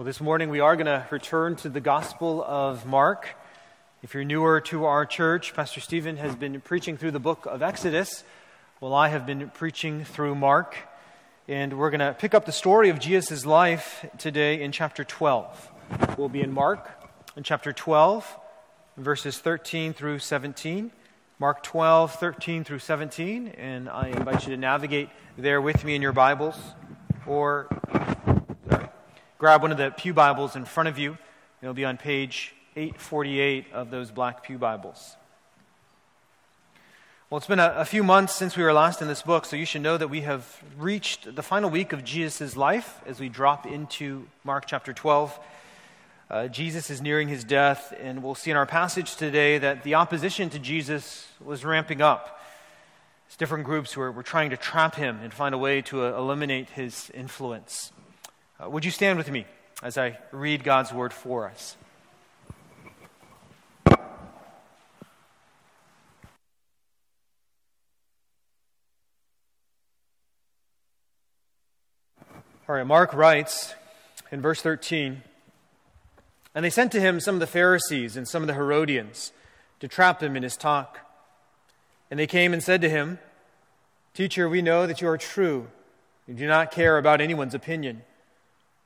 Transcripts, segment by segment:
Well, this morning we are going to return to the Gospel of Mark. If you're newer to our church, Pastor Stephen has been preaching through the book of Exodus, while I have been preaching through Mark. And we're going to pick up the story of Jesus' life today in chapter 12. We'll be in Mark in chapter 12, verses 13 through 17. Mark 12, 13 through 17. And I invite you to navigate there with me in your Bibles or grab one of the Pew Bibles in front of you. It'll be on page 848 of those black Pew Bibles. Well, it's been a, a, few months since we were last in this book, so you should know that we have reached the final week of Jesus' life as we drop into Mark chapter 12. Uh, Jesus is nearing his death, and we'll see in our passage today that the opposition to Jesus was ramping up. It's different groups were, were trying to trap him and find a way to uh, eliminate his influence. Uh, would you stand with me as I read God's word for us? All right, Mark writes in verse 13 And they sent to him some of the Pharisees and some of the Herodians to trap him in his talk. And they came and said to him, Teacher, we know that you are true. You do not care about anyone's opinion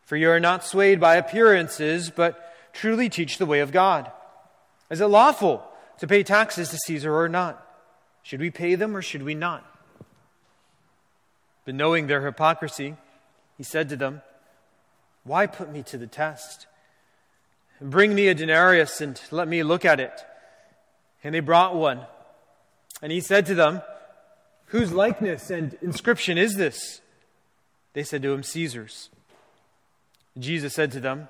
for you are not swayed by appearances, but truly teach the way of God. Is it lawful to pay taxes to Caesar or not? Should we pay them or should we not? But knowing their hypocrisy, he said to them, Why put me to the test? Bring me a denarius and let me look at it. And they brought one. And he said to them, Whose likeness and inscription is this? They said to him, Caesar's. Jesus said to them,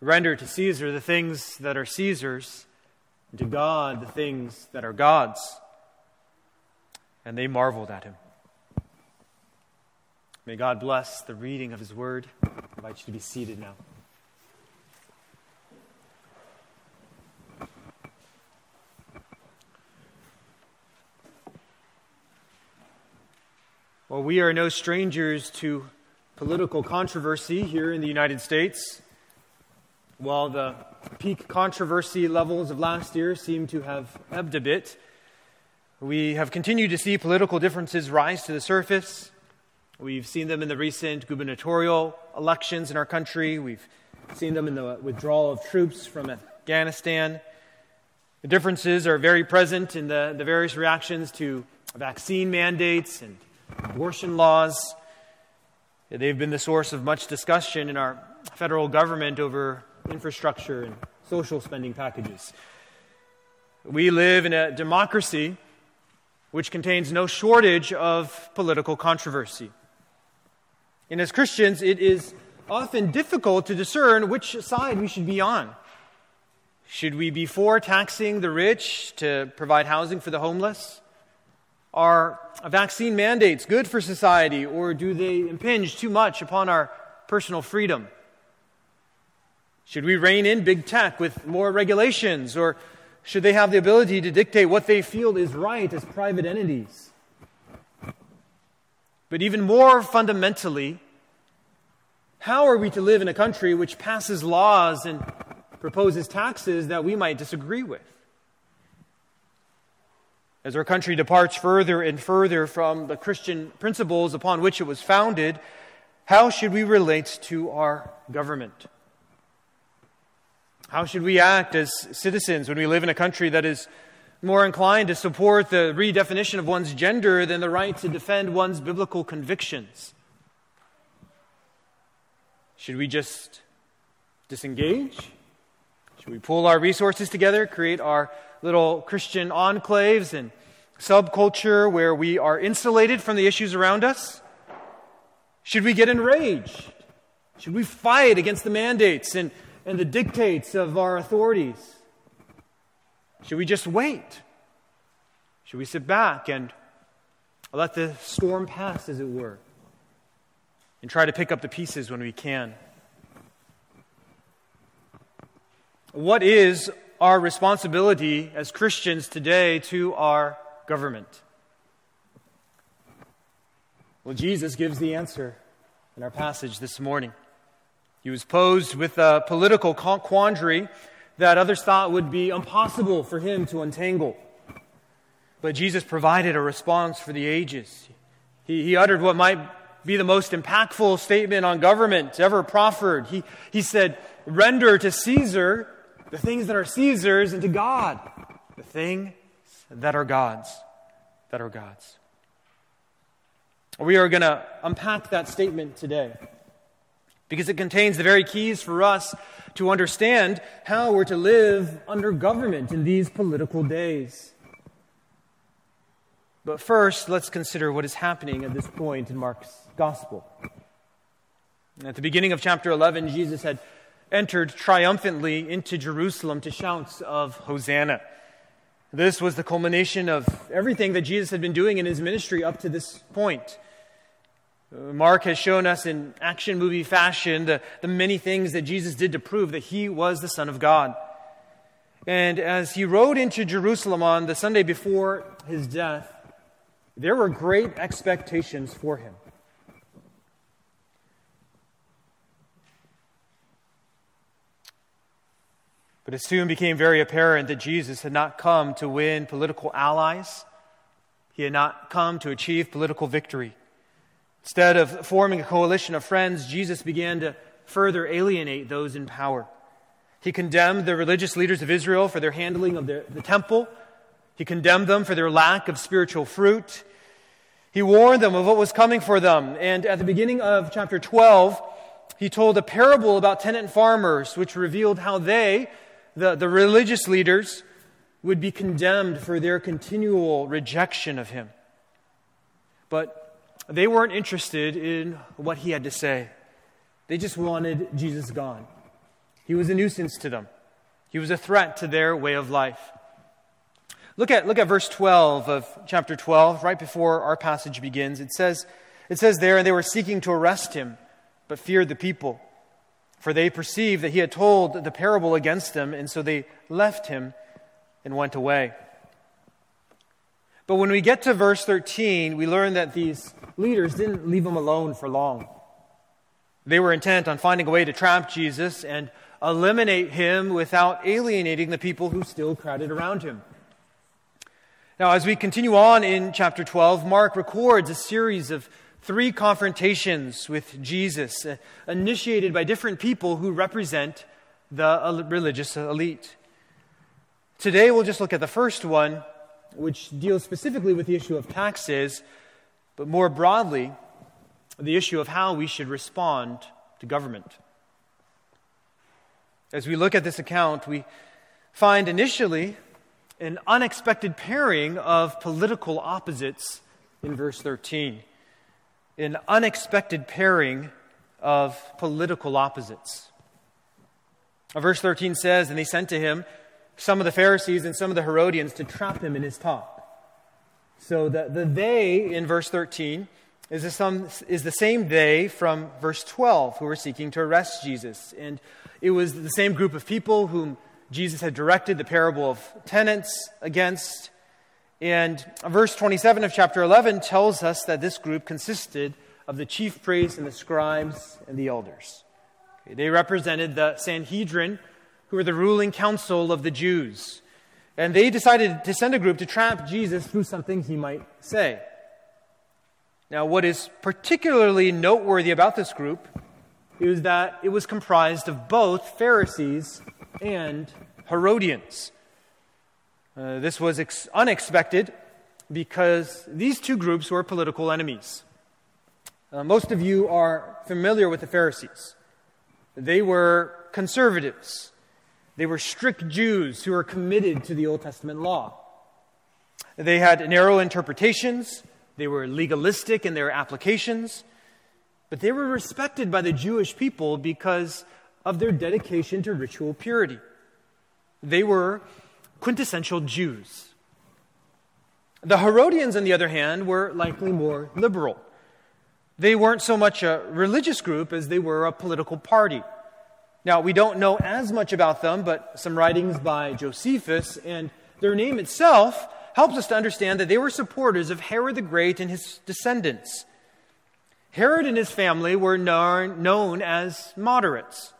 Render to Caesar the things that are Caesar's, and to God the things that are God's. And they marveled at him. May God bless the reading of his word. I invite you to be seated now. Well, we are no strangers to political controversy here in the United States. While the peak controversy levels of last year seem to have ebbed a bit, we have continued to see political differences rise to the surface. We've seen them in the recent gubernatorial elections in our country. We've seen them in the withdrawal of troops from Afghanistan. The differences are very present in the, the various reactions to vaccine mandates and abortion laws. They've been the source of much discussion in our federal government over infrastructure and social spending packages. We live in a democracy which contains no shortage of political controversy. And as Christians, it is often difficult to discern which side we should be on. Should we be for taxing the rich to provide housing for the homeless? Are vaccine mandates good for society, or do they impinge too much upon our personal freedom? Should we rein in big tech with more regulations, or should they have the ability to dictate what they feel is right as private entities? But even more fundamentally, how are we to live in a country which passes laws and proposes taxes that we might disagree with? As our country departs further and further from the Christian principles upon which it was founded, how should we relate to our government? How should we act as citizens when we live in a country that is more inclined to support the redefinition of one's gender than the right to defend one's biblical convictions? Should we just disengage? Should we pull our resources together, create our little Christian enclaves and subculture where we are insulated from the issues around us? Should we get enraged? Should we fight against the mandates and, and the dictates of our authorities? Should we just wait? Should we sit back and let the storm pass, as it were, and try to pick up the pieces when we can? What is our responsibility as Christians today to our government? Well, Jesus gives the answer in our passage this morning. He was posed with a political quandary that others thought would be impossible for him to untangle. But Jesus provided a response for the ages. He, he uttered what might be the most impactful statement on government ever proffered. He, he said, Render to Caesar the things that are Caesar's, and to God the things that are God's. That are God's. We are going to unpack that statement today because it contains the very keys for us to understand how we're to live under government in these political days. But first, let's consider what is happening at this point in Mark's gospel. At the beginning of chapter 11, Jesus had entered triumphantly into Jerusalem to shouts of Hosanna. This was the culmination of everything that Jesus had been doing in his ministry up to this point. Uh, Mark has shown us in action movie fashion the, the many things that Jesus did to prove that he was the Son of God. And as he rode into Jerusalem on the Sunday before his death, there were great expectations for him. But it soon became very apparent that Jesus had not come to win political allies. He had not come to achieve political victory. Instead of forming a coalition of friends, Jesus began to further alienate those in power. He condemned the religious leaders of Israel for their handling of the, the temple. He condemned them for their lack of spiritual fruit. He warned them of what was coming for them. And at the beginning of chapter 12, he told a parable about tenant farmers, which revealed how they, the, the religious leaders, would be condemned for their continual rejection of him. But they weren't interested in what he had to say. They just wanted Jesus gone. He was a nuisance to them, he was a threat to their way of life. Look at, look at verse 12 of chapter 12, right before our passage begins. It says, it says there, and they were seeking to arrest him, but feared the people, for they perceived that he had told the parable against them, and so they left him and went away. But when we get to verse 13, we learn that these leaders didn't leave him alone for long. They were intent on finding a way to trap Jesus and eliminate him without alienating the people who still crowded around him. Now, as we continue on in chapter 12, Mark records a series of three confrontations with Jesus, uh, initiated by different people who represent the religious elite. Today, we'll just look at the first one, which deals specifically with the issue of taxes, but more broadly, the issue of how we should respond to government. As we look at this account, we find initially an unexpected pairing of political opposites in verse 13. An unexpected pairing of political opposites. Verse 13 says, And they sent to him some of the Pharisees and some of the Herodians to trap him in his talk. So the, the they in verse 13 is the, some, is the same they from verse 12 who were seeking to arrest Jesus. And it was the same group of people whom Jesus had directed the parable of tenants against. And verse 27 of chapter 11 tells us that this group consisted of the chief priests and the scribes and the elders. Okay, they represented the Sanhedrin, who were the ruling council of the Jews. And they decided to send a group to trap Jesus through something he might say. Now, what is particularly noteworthy about this group is that it was comprised of both Pharisees and Herodians. Uh, this was ex- unexpected because these two groups were political enemies. Uh, most of you are familiar with the Pharisees. They were conservatives. They were strict Jews who were committed to the Old Testament law. They had narrow interpretations, they were legalistic in their applications, but they were respected by the Jewish people because of their dedication to ritual purity. They were quintessential Jews. The Herodians, on the other hand, were likely more liberal. They weren't so much a religious group as they were a political party. Now, we don't know as much about them, but some writings by Josephus and their name itself helps us to understand that they were supporters of Herod the Great and his descendants. Herod and his family were known as moderates.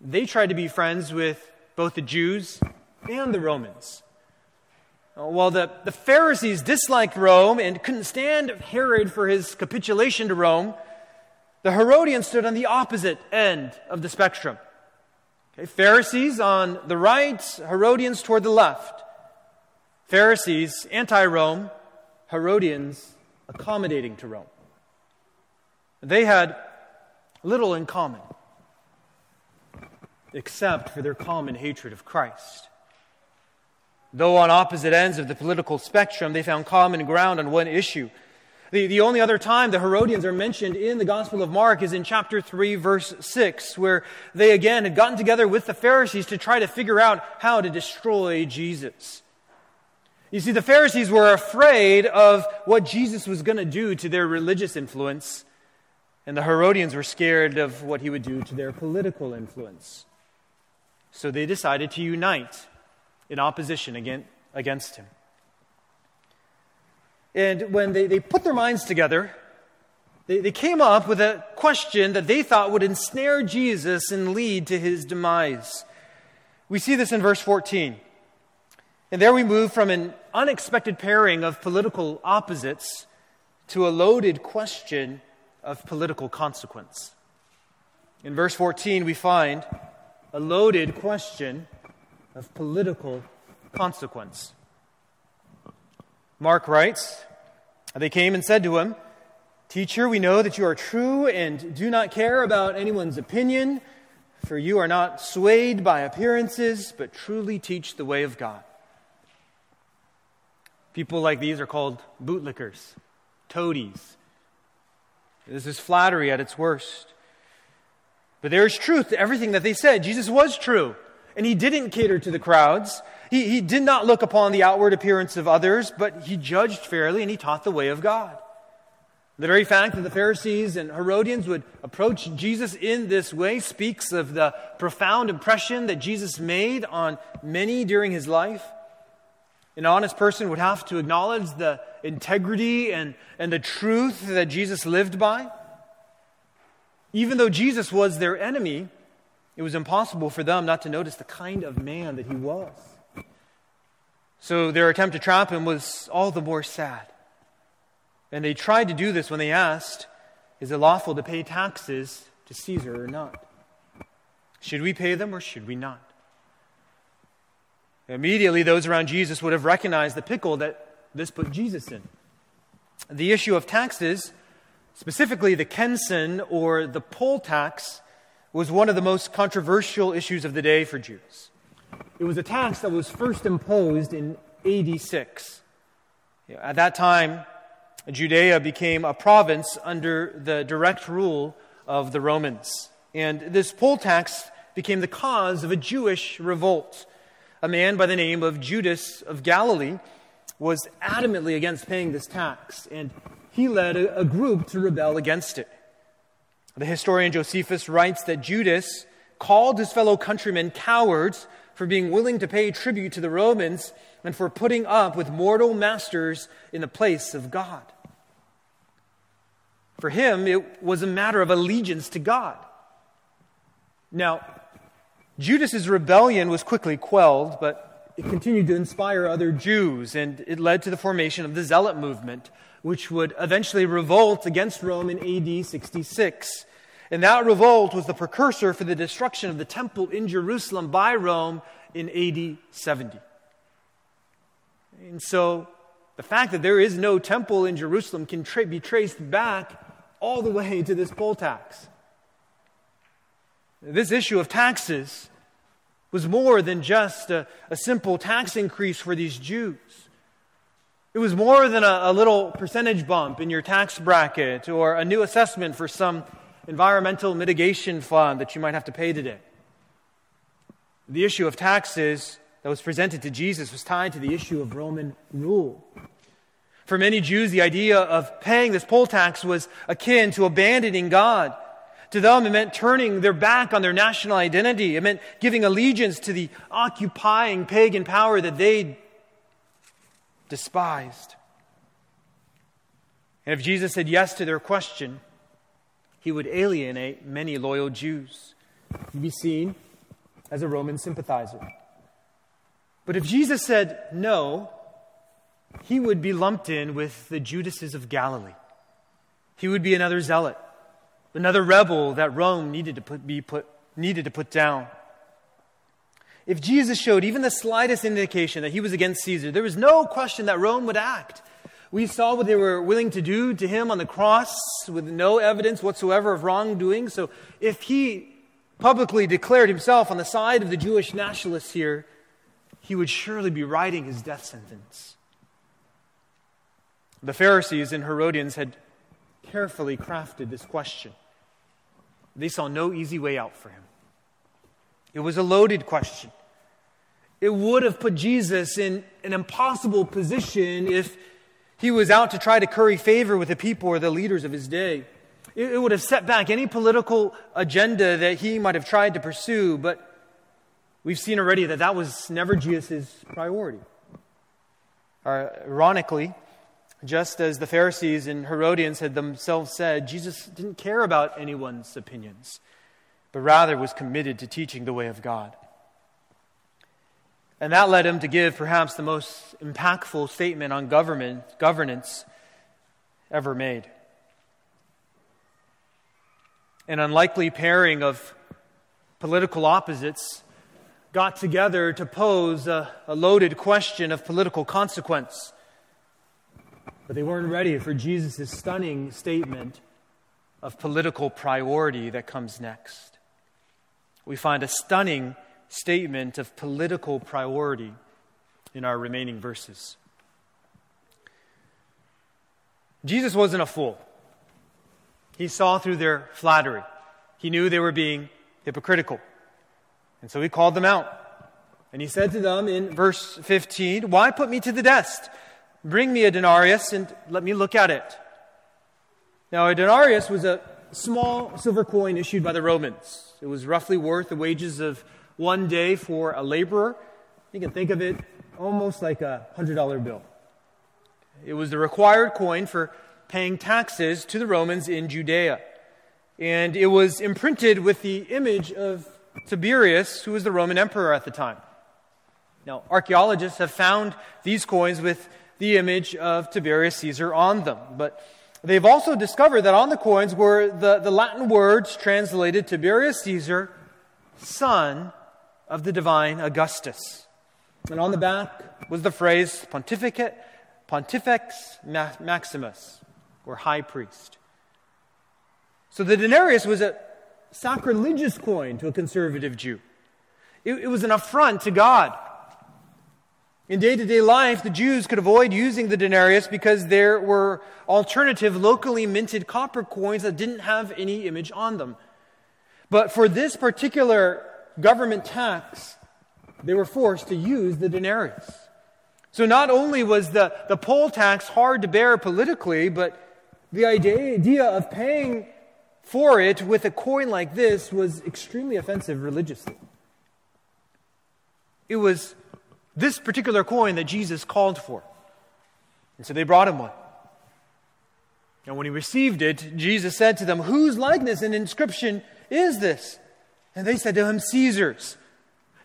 They tried to be friends with both the Jews and the Romans. While the, the Pharisees disliked Rome and couldn't stand Herod for his capitulation to Rome, the Herodians stood on the opposite end of the spectrum. Okay, Pharisees on the right, Herodians toward the left. Pharisees anti Rome, Herodians accommodating to Rome. They had little in common, except for their common hatred of Christ. Though on opposite ends of the political spectrum, they found common ground on one issue. The, the only other time the Herodians are mentioned in the Gospel of Mark is in chapter 3, verse 6, where they again had gotten together with the Pharisees to try to figure out how to destroy Jesus. You see, the Pharisees were afraid of what Jesus was going to do to their religious influence, and the Herodians were scared of what he would do to their political influence. So they decided to unite in opposition against him. And when they, they put their minds together, they, they came up with a question that they thought would ensnare Jesus and lead to his demise. We see this in verse 14. And there we move from an unexpected pairing of political opposites to a loaded question of political consequence. In verse 14, we find a loaded question of political consequence. Mark writes, They came and said to him, Teacher, we know that you are true and do not care about anyone's opinion, for you are not swayed by appearances, but truly teach the way of God. People like these are called bootlickers, toadies. This is flattery at its worst. But there is truth to everything that they said. Jesus was true. And he didn't cater to the crowds. He, he did not look upon the outward appearance of others, but he judged fairly and he taught the way of God. The very fact that the Pharisees and Herodians would approach Jesus in this way speaks of the profound impression that Jesus made on many during his life. An honest person would have to acknowledge the integrity and, and the truth that Jesus lived by. Even though Jesus was their enemy, it was impossible for them not to notice the kind of man that he was. So their attempt to trap him was all the more sad. And they tried to do this when they asked, Is it lawful to pay taxes to Caesar or not? Should we pay them or should we not? Immediately, those around Jesus would have recognized the pickle that this put Jesus in. The issue of taxes, specifically the kensin or the poll tax, was one of the most controversial issues of the day for Jews. It was a tax that was first imposed in AD 6. At that time, Judea became a province under the direct rule of the Romans. And this poll tax became the cause of a Jewish revolt. A man by the name of Judas of Galilee was adamantly against paying this tax, and he led a, a group to rebel against it. The historian Josephus writes that Judas called his fellow countrymen cowards for being willing to pay tribute to the Romans and for putting up with mortal masters in the place of God. For him, it was a matter of allegiance to God. Now, Judas's rebellion was quickly quelled, but it continued to inspire other Jews, and it led to the formation of the Zealot movement, which would eventually revolt against Rome in AD 66. And that revolt was the precursor for the destruction of the temple in Jerusalem by Rome in AD 70. And so the fact that there is no temple in Jerusalem can tra- be traced back all the way to this poll tax. This issue of taxes was more than just a, a simple tax increase for these Jews. It was more than a, a little percentage bump in your tax bracket or a new assessment for some environmental mitigation fund that you might have to pay today. The issue of taxes that was presented to Jesus was tied to the issue of Roman rule. For many Jews, the idea of paying this poll tax was akin to abandoning God. To them, it meant turning their back on their national identity. It meant giving allegiance to the occupying pagan power that they despised. And if Jesus said yes to their question, he would alienate many loyal Jews. He'd be seen as a Roman sympathizer. But if Jesus said no, he would be lumped in with the Judases of Galilee. He would be another zealot, another rebel that Rome needed to put, be put, needed to put down. If Jesus showed even the slightest indication that he was against Caesar, there was no question that Rome would act. We saw what they were willing to do to him on the cross with no evidence whatsoever of wrongdoing. So if he publicly declared himself on the side of the Jewish nationalists here, he would surely be writing his death sentence. The Pharisees and Herodians had carefully crafted this question. They saw no easy way out for him. It was a loaded question. It would have put Jesus in an impossible position if he was out to try to curry favor with the people or the leaders of his day. It, would have set back any political agenda that he might have tried to pursue, but we've seen already that that was never Jesus' priority. Uh, ironically, just as the Pharisees and Herodians had themselves said, Jesus didn't care about anyone's opinions, but rather was committed to teaching the way of God. And that led him to give perhaps the most impactful statement on government, governance ever made. An unlikely pairing of political opposites got together to pose a, a loaded question of political consequence. But they weren't ready for Jesus' stunning statement of political priority that comes next. We find a stunning statement of political priority in our remaining verses. Jesus wasn't a fool. He saw through their flattery. He knew they were being hypocritical. And so he called them out. And he said to them in verse 15, Why put me to the test? Bring me a denarius and let me look at it. Now, a denarius was a small silver coin issued by the Romans. It was roughly worth the wages of one day for a laborer. You can think of it almost like a $100 bill. It was the required coin for paying taxes to the Romans in Judea. And it was imprinted with the image of Tiberius, who was the Roman emperor at the time. Now, archaeologists have found these coins with the image of Tiberius Caesar on them. But they've also discovered that on the coins were the, the Latin words translated Tiberius Caesar, son of the divine Augustus. And on the back was the phrase Pontificate, Pontifex Maximus, or high priest. So the denarius was a sacrilegious coin to a conservative Jew. It, it was an affront to God. In day to day life, the Jews could avoid using the denarius because there were alternative, locally minted copper coins that didn't have any image on them. But for this particular government tax, they were forced to use the denarius. So not only was the, the poll tax hard to bear politically, but the idea of paying for it with a coin like this was extremely offensive religiously. It was this particular coin that Jesus called for. And so they brought him one. And when he received it, Jesus said to them, Whose likeness and inscription is this? And they said to him, Caesar's.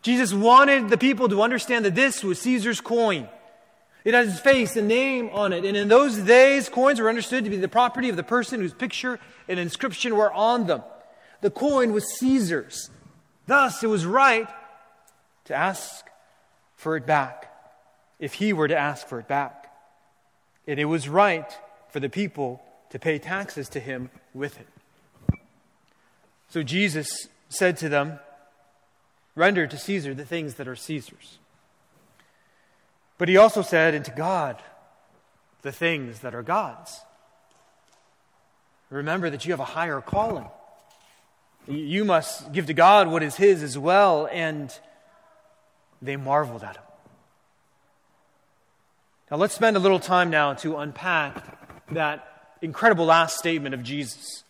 Jesus wanted the people to understand that this was Caesar's coin. It has his face and name on it. And in those days, coins were understood to be the property of the person whose picture and inscription were on them. The coin was Caesar's. Thus, it was right to ask for it back if he were to ask for it back. And it was right for the people to pay taxes to him with it. So Jesus said to them, Render to Caesar the things that are Caesar's. But he also said, And to God the things that are God's. Remember that you have a higher calling. You must give to God what is His as well. And they marveled at him. Now, let's spend a little time now to unpack that incredible last statement of Jesus.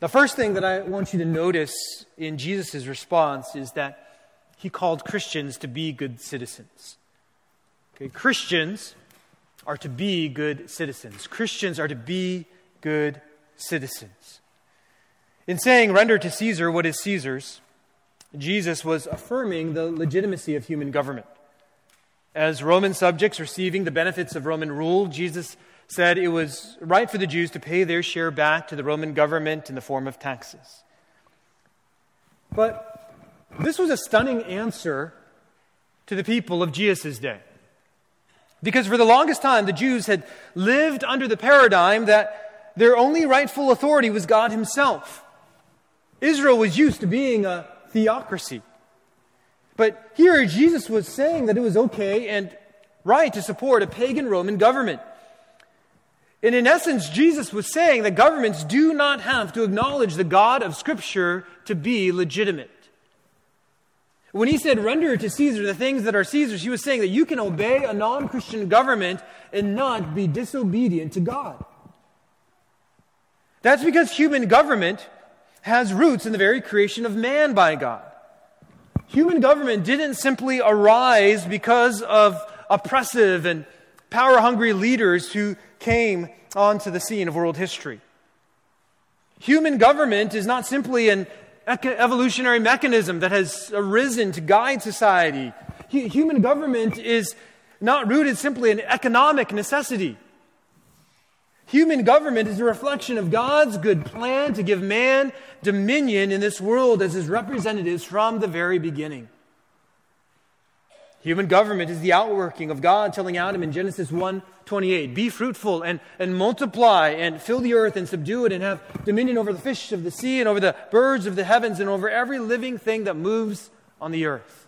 The first thing that I want you to notice in Jesus' response is that he called Christians to be good citizens. Okay, Christians are to be good citizens. Christians are to be good citizens. In saying, render to Caesar what is Caesar's, Jesus was affirming the legitimacy of human government. As Roman subjects receiving the benefits of Roman rule, Jesus said it was right for the Jews to pay their share back to the Roman government in the form of taxes. But this was a stunning answer to the people of Jesus' day. Because for the longest time, the Jews had lived under the paradigm that their only rightful authority was God Himself. Israel was used to being a theocracy. But here, Jesus was saying that it was okay and right to support a pagan Roman government. And in essence, Jesus was saying that governments do not have to acknowledge the God of Scripture to be legitimate. When he said, render to Caesar the things that are Caesar's, he was saying that you can obey a non Christian government and not be disobedient to God. That's because human government has roots in the very creation of man by God. Human government didn't simply arise because of oppressive and power hungry leaders who came onto the scene of world history. Human government is not simply an evolutionary mechanism that has arisen to guide society. Human government is not rooted simply in economic necessity. Human government is a reflection of God's good plan to give man dominion in this world as his representatives from the very beginning. Human government is the outworking of God telling Adam in Genesis 1 28, Be fruitful and, and multiply and fill the earth and subdue it and have dominion over the fish of the sea and over the birds of the heavens and over every living thing that moves on the earth.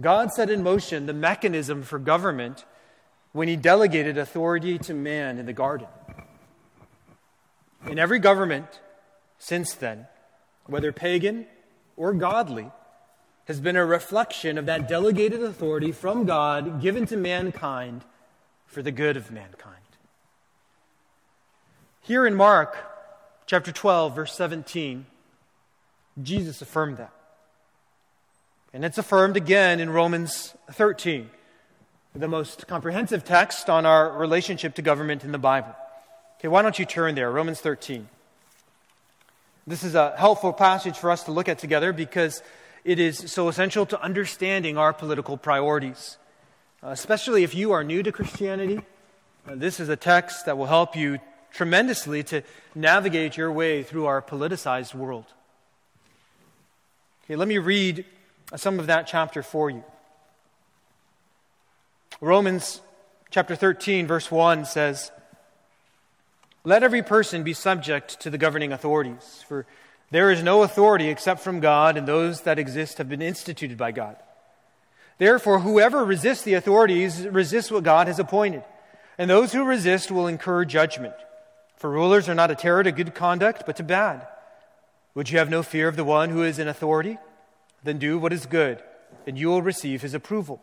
God set in motion the mechanism for government when he delegated authority to man in the garden. In every government since then, whether pagan or godly, has been a reflection of that delegated authority from God given to mankind for the good of mankind. Here in Mark chapter 12, verse 17, Jesus affirmed that. And it's affirmed again in Romans 13, the most comprehensive text on our relationship to government in the Bible. Okay, why don't you turn there? Romans 13. This is a helpful passage for us to look at together because it is so essential to understanding our political priorities. Especially if you are new to Christianity, uh, this is a text that will help you tremendously to navigate your way through our politicized world. Okay, let me read some of that chapter for you. Romans chapter 13, verse 1 says, Let every person be subject to the governing authorities, for there is no authority except from God, and those that exist have been instituted by God. Therefore, whoever resists the authorities resists what God has appointed, and those who resist will incur judgment. For rulers are not a terror to good conduct, but to bad. Would you have no fear of the one who is in authority? Then do what is good, and you will receive his approval.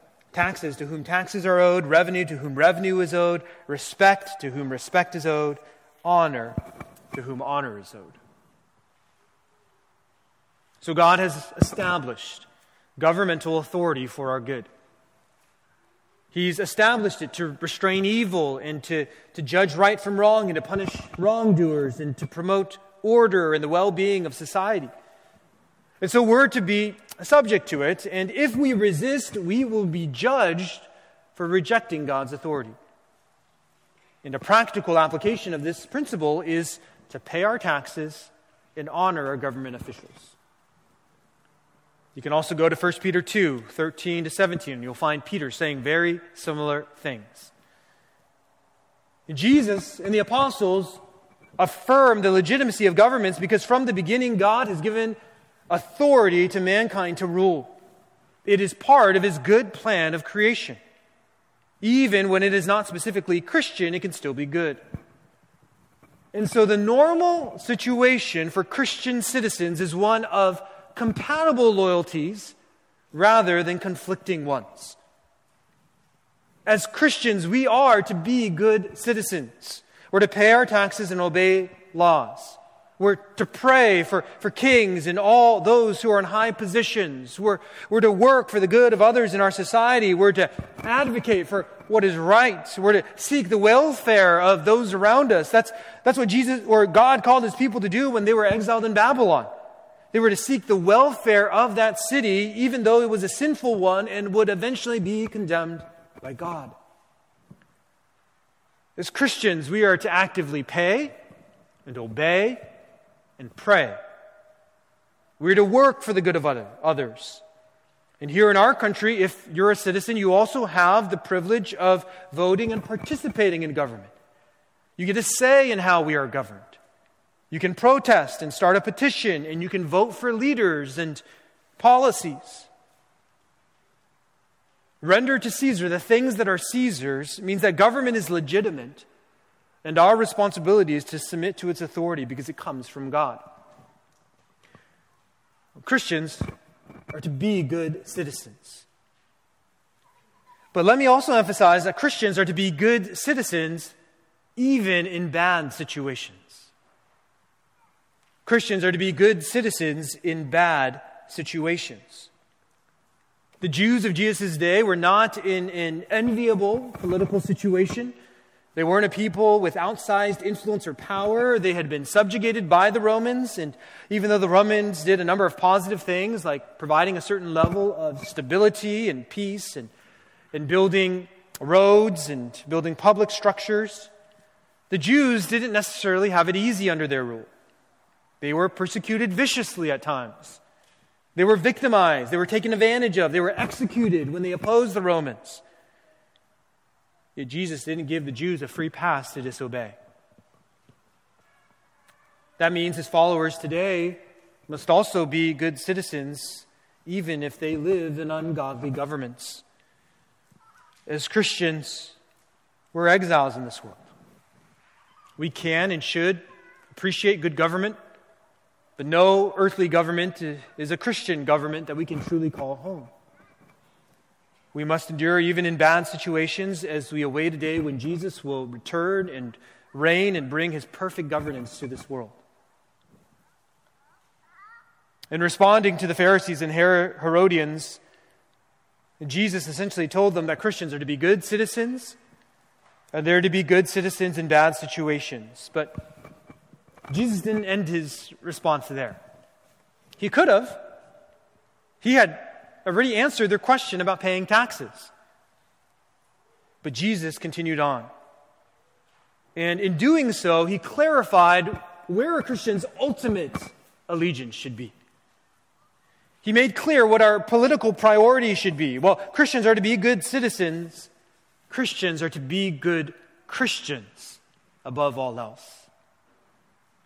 taxes to whom taxes are owed, revenue to whom revenue is owed, respect to whom respect is owed, honor to whom honor is owed. So God has established governmental authority for our good. He's established it to restrain evil and to, to judge right from wrong and to punish wrongdoers and to promote order and the well being of society. And so we're to be subject to it, and if we resist, we will be judged for rejecting God's authority. And a practical application of this principle is to pay our taxes and honor our government officials. You can also go to 1 Peter 2 13 to 17, and you'll find Peter saying very similar things. Jesus and the apostles affirm the legitimacy of governments because from the beginning, God has given authority to mankind to rule. It is part of his good plan of creation. Even when it is not specifically Christian, it can still be good. And so the normal situation for Christian citizens is one of compatible loyalties rather than conflicting ones. As Christians, we are to be good citizens. We're to pay our taxes and obey laws. We're to pray for, for kings and all those who are in high positions. We're, we're to work for the good of others in our society. We're to advocate for what is right. We're to seek the welfare of those around us. That's, that's what Jesus or God called his people to do when they were exiled in Babylon. They were to seek the welfare of that city, even though it was a sinful one and would eventually be condemned by God. As Christians, we are to actively pay and obey and pray. We're to work for the good of other, others. And here in our country, if you're a citizen, you also have the privilege of voting and participating in government. You get a say in how we are governed. You can protest and start a petition, and you can vote for leaders and policies. Render to Caesar the things that are Caesar's means that government is legitimate and our responsibility is to submit to its authority because it comes from God. Christians are to be good citizens. But let me also emphasize that Christians are to be good citizens even in bad situations. Christians are to be good citizens in bad situations. The Jews of Jesus' day were not in an enviable political situation. They weren't a people with outsized influence or power. They had been subjugated by the Romans. And even though the Romans did a number of positive things, like providing a certain level of stability and peace and, and building roads and building public structures, the Jews didn't necessarily have it easy under their rule. They were persecuted viciously at times. They were victimized. They were taken advantage of. They were executed when they opposed the Romans. Yet Jesus didn't give the Jews a free pass to disobey. That means his followers today must also be good citizens, even if they live in ungodly governments. As Christians, we're exiles in this world. We can and should appreciate good government, but no earthly government is a Christian government that we can truly call home. We must endure even in bad situations as we await a day when Jesus will return and reign and bring his perfect governance to this world. In responding to the Pharisees and Herodians, Jesus essentially told them that Christians are to be good citizens, and they're to be good citizens in bad situations. But Jesus didn't end his response there. He could have. He had already answered their question about paying taxes. But Jesus continued on. And in doing so, he clarified where a Christian's ultimate allegiance should be. He made clear what our political priorities should be. Well, Christians are to be good citizens, Christians are to be good Christians above all else.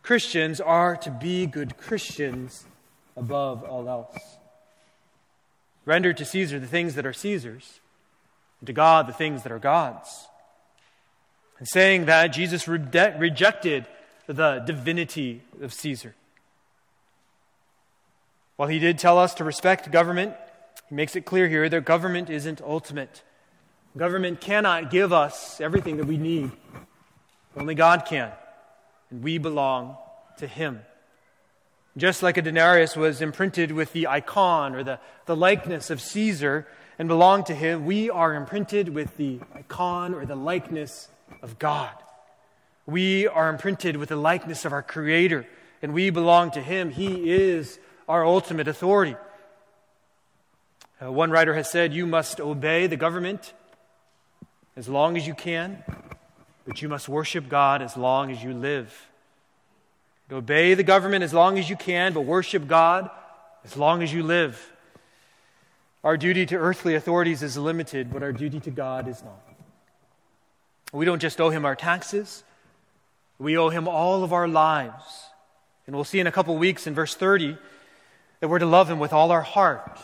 Christians are to be good Christians above all else. Render to Caesar the things that are Caesar's, and to God the things that are God's. And saying that, Jesus re- rejected the divinity of Caesar. While he did tell us to respect government, he makes it clear here that government isn't ultimate. Government cannot give us everything that we need. Only God can. And we belong to him. Just like a denarius was imprinted with the icon or the, the likeness of Caesar and belonged to him, we are imprinted with the icon or the likeness of God. We are imprinted with the likeness of our Creator, and we belong to Him. He is our ultimate authority. Uh, one writer has said, You must obey the government as long as you can, but you must worship God as long as you live. To obey the government as long as you can, but worship God as long as you live. Our duty to earthly authorities is limited, but our duty to God is not. We don't just owe Him our taxes, we owe Him all of our lives. And we'll see in a couple weeks in verse 30 that we're to love Him with all our heart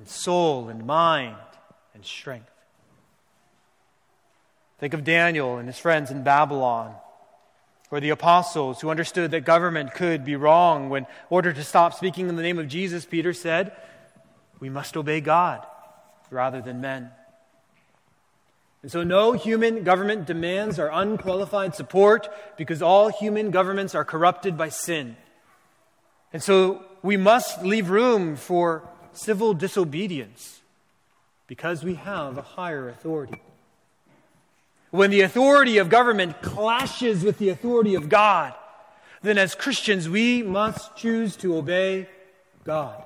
and soul and mind and strength. Think of Daniel and his friends in Babylon or the apostles who understood that government could be wrong. When, in order to stop speaking in the name of Jesus, Peter said, We must obey God rather than men. And so, no human government demands our unqualified support because all human governments are corrupted by sin. And so, we must leave room for civil disobedience because we have a higher authority. When the authority of government clashes with the authority of God, then as Christians, we must choose to obey God.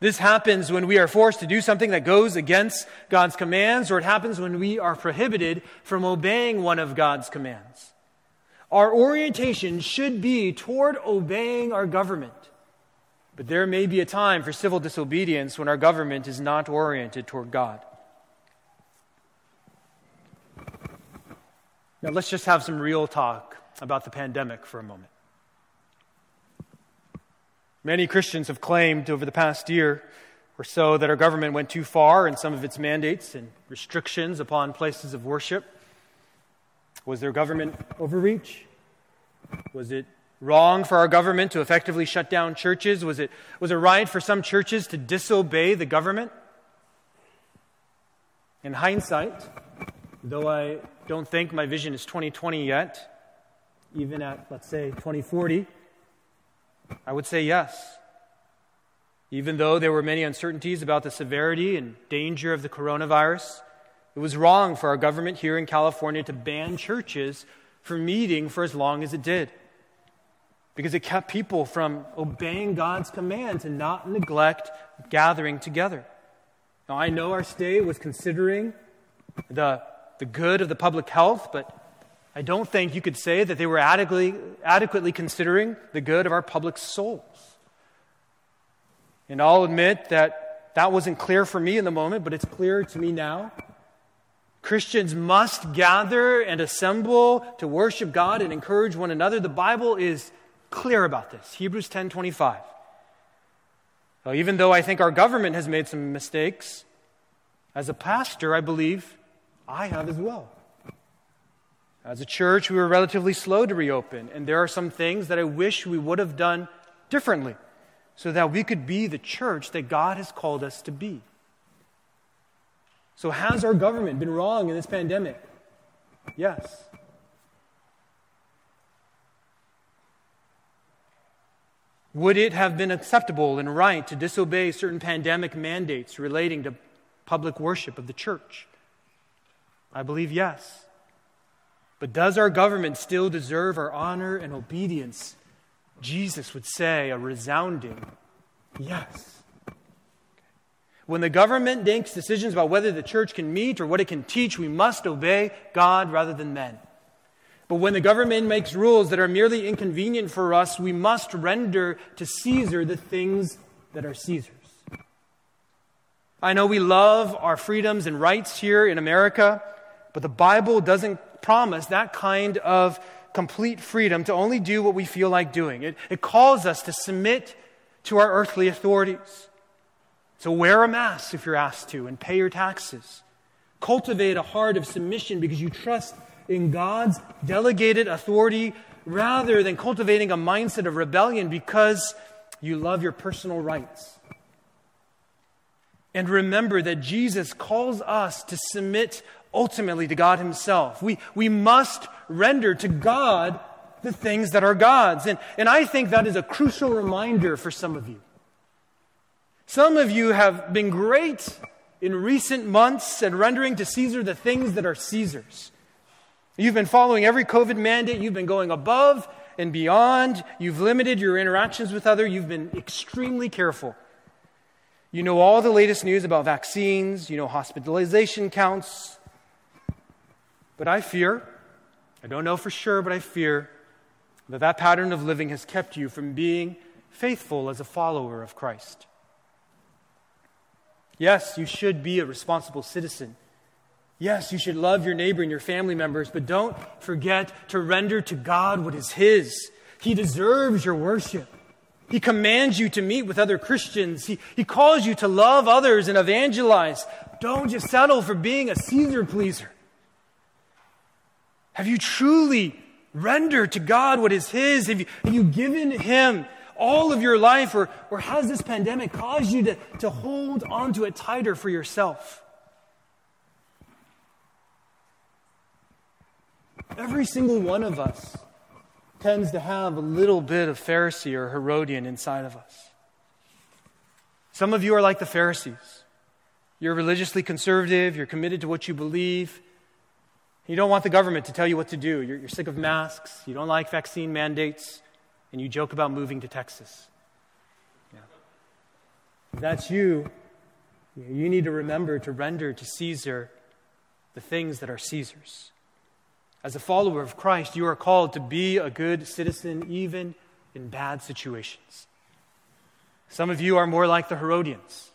This happens when we are forced to do something that goes against God's commands, or it happens when we are prohibited from obeying one of God's commands. Our orientation should be toward obeying our government. But there may be a time for civil disobedience when our government is not oriented toward God. Now, let's just have some real talk about the pandemic for a moment. Many Christians have claimed over the past year or so that our government went too far in some of its mandates and restrictions upon places of worship. Was there government overreach? Was it wrong for our government to effectively shut down churches? Was it, was it right for some churches to disobey the government? In hindsight, though I don't think my vision is 2020 yet, even at, let's say, 2040, I would say yes. Even though there were many uncertainties about the severity and danger of the coronavirus, it was wrong for our government here in California to ban churches from meeting for as long as it did. Because it kept people from obeying God's command to not neglect gathering together. Now, I know our state was considering the, the good of the public health, but I don't think you could say that they were adequately, adequately considering the good of our public souls. And I'll admit that that wasn't clear for me in the moment, but it's clear to me now. Christians must gather and assemble to worship God and encourage one another. The Bible is clear about this. Hebrews 10:25. Well, even though I think our government has made some mistakes, as a pastor, I believe I have as well. As a church, we were relatively slow to reopen, and there are some things that I wish we would have done differently so that we could be the church that God has called us to be. So, has our government been wrong in this pandemic? Yes. Would it have been acceptable and right to disobey certain pandemic mandates relating to public worship of the church? I believe yes. But does our government still deserve our honor and obedience? Jesus would say a resounding yes. When the government makes decisions about whether the church can meet or what it can teach, we must obey God rather than men. But when the government makes rules that are merely inconvenient for us, we must render to Caesar the things that are Caesar's. I know we love our freedoms and rights here in America, but the Bible doesn't promise that kind of complete freedom to only do what we feel like doing. It, it calls us to submit to our earthly authorities. to wear a mask if you're asked to and pay your taxes. Cultivate a heart of submission because you trust in God's delegated authority rather than cultivating a mindset of rebellion because you love your personal rights. And remember that Jesus calls us to submit ultimately to God Himself. We, we must render to God the things that are God's. And, and I think that is a crucial reminder for some of you. Some of you have been great in recent months at rendering to Caesar the things that are Caesar's. You've been following every COVID mandate, you've been going above and beyond, you've limited your interactions with others, you've been extremely careful. You know all the latest news about vaccines, you know hospitalization counts, but I fear, I don't know for sure, but I fear that that pattern of living has kept you from being faithful as a follower of Christ. Yes, you should be a responsible citizen. Yes, you should love your neighbor and your family members, but don't forget to render to God what is His. He deserves your worship. He commands you to meet with other Christians. He, he calls you to love others and evangelize. Don't just settle for being a Caesar pleaser. Have you truly rendered to God what is His? Have you, have you given Him all of your life, or, or has this pandemic caused you to, to hold onto it tighter for yourself? Every single one of us tends to have a little bit of Pharisee or Herodian inside of us. Some of you are like the Pharisees. You're religiously conservative, you're committed to what you believe. You don't want the government to tell you what to do. You're, you're sick of masks, you don't like vaccine mandates, and you joke about moving to Texas. Yeah. If that's you, you need to remember to render to Caesar the things that are Caesar's. As a follower of Christ, you are called to be a good citizen even in bad situations. Some of you are more like the Herodians.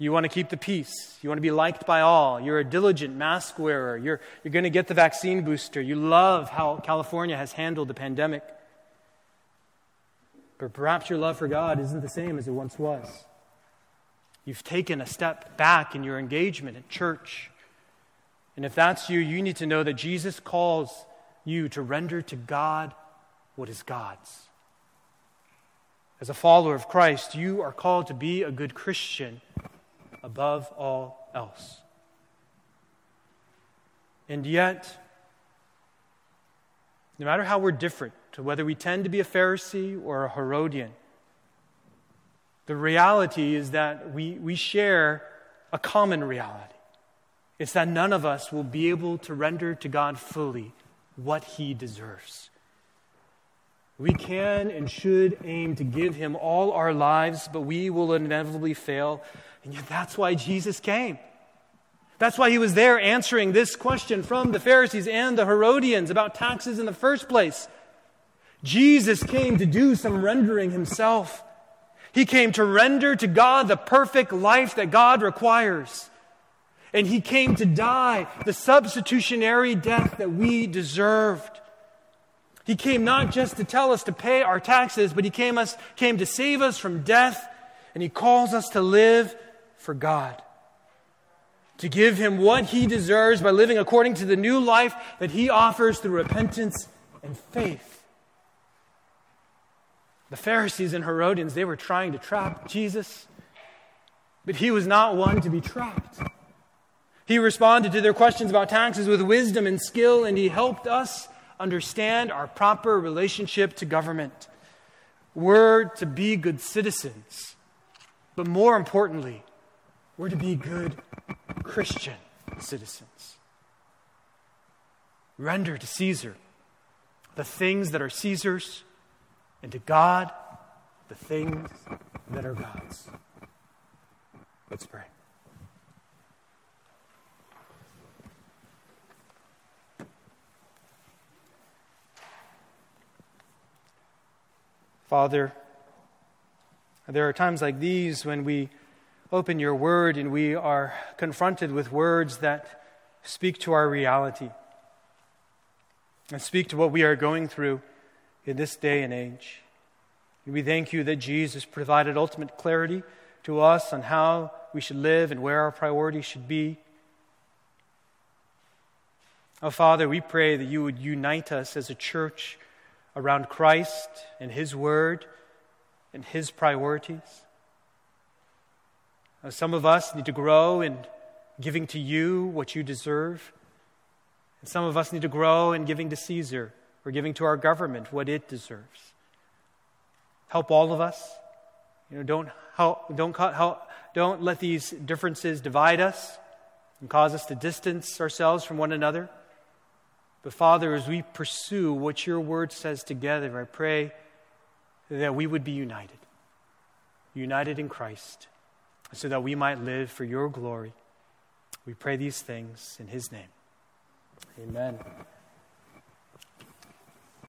You want to keep the peace. You want to be liked by all. You're a diligent mask wearer. You're, you're going to get the vaccine booster. You love how California has handled the pandemic. But perhaps your love for God isn't the same as it once was. You've taken a step back in your engagement at church. And if that's you, you need to know that Jesus calls you to render to God what is God's. As a follower of Christ, you are called to be a good Christian above all else. And yet, no matter how we're different, to whether we tend to be a Pharisee or a Herodian, the reality is that we, we share a common reality. It's that none of us will be able to render to God fully what he deserves. We can and should aim to give him all our lives, but we will inevitably fail. And yet that's why Jesus came. That's why he was there answering this question from the Pharisees and the Herodians about taxes in the first place. Jesus came to do some rendering himself. He came to render to God the perfect life that God requires. And he came to die the substitutionary death that we deserved. He came not just to tell us to pay our taxes, but he came, us, came to save us from death, and he calls us to live for God. To give him what he deserves by living according to the new life that he offers through repentance and faith. The Pharisees and Herodians, they were trying to trap Jesus, but he was not one to be trapped. He responded to their questions about taxes with wisdom and skill, and he helped us understand our proper relationship to government. We're to be good citizens, but more importantly, we're to be good Christian citizens. Render to Caesar the things that are Caesar's, and to God the things that are God's. Let's pray. Father, there are times like these when we open your word and we are confronted with words that speak to our reality and speak to what we are going through in this day and age. We thank you that Jesus provided ultimate clarity to us on how we should live and where our priorities should be. Oh, Father, we pray that you would unite us as a church around Christ and His Word and His priorities. Now, some of us need to grow in giving to you what you deserve. And some of us need to grow in giving to Caesar or giving to our government what it deserves. Help all of us. You know, don't, help, don't, help, don't let these differences divide us and cause us to distance ourselves from one another. But Father, as we pursue what your word says together, I pray that we would be united, united in Christ, so that we might live for your glory. We pray these things in his name. Amen.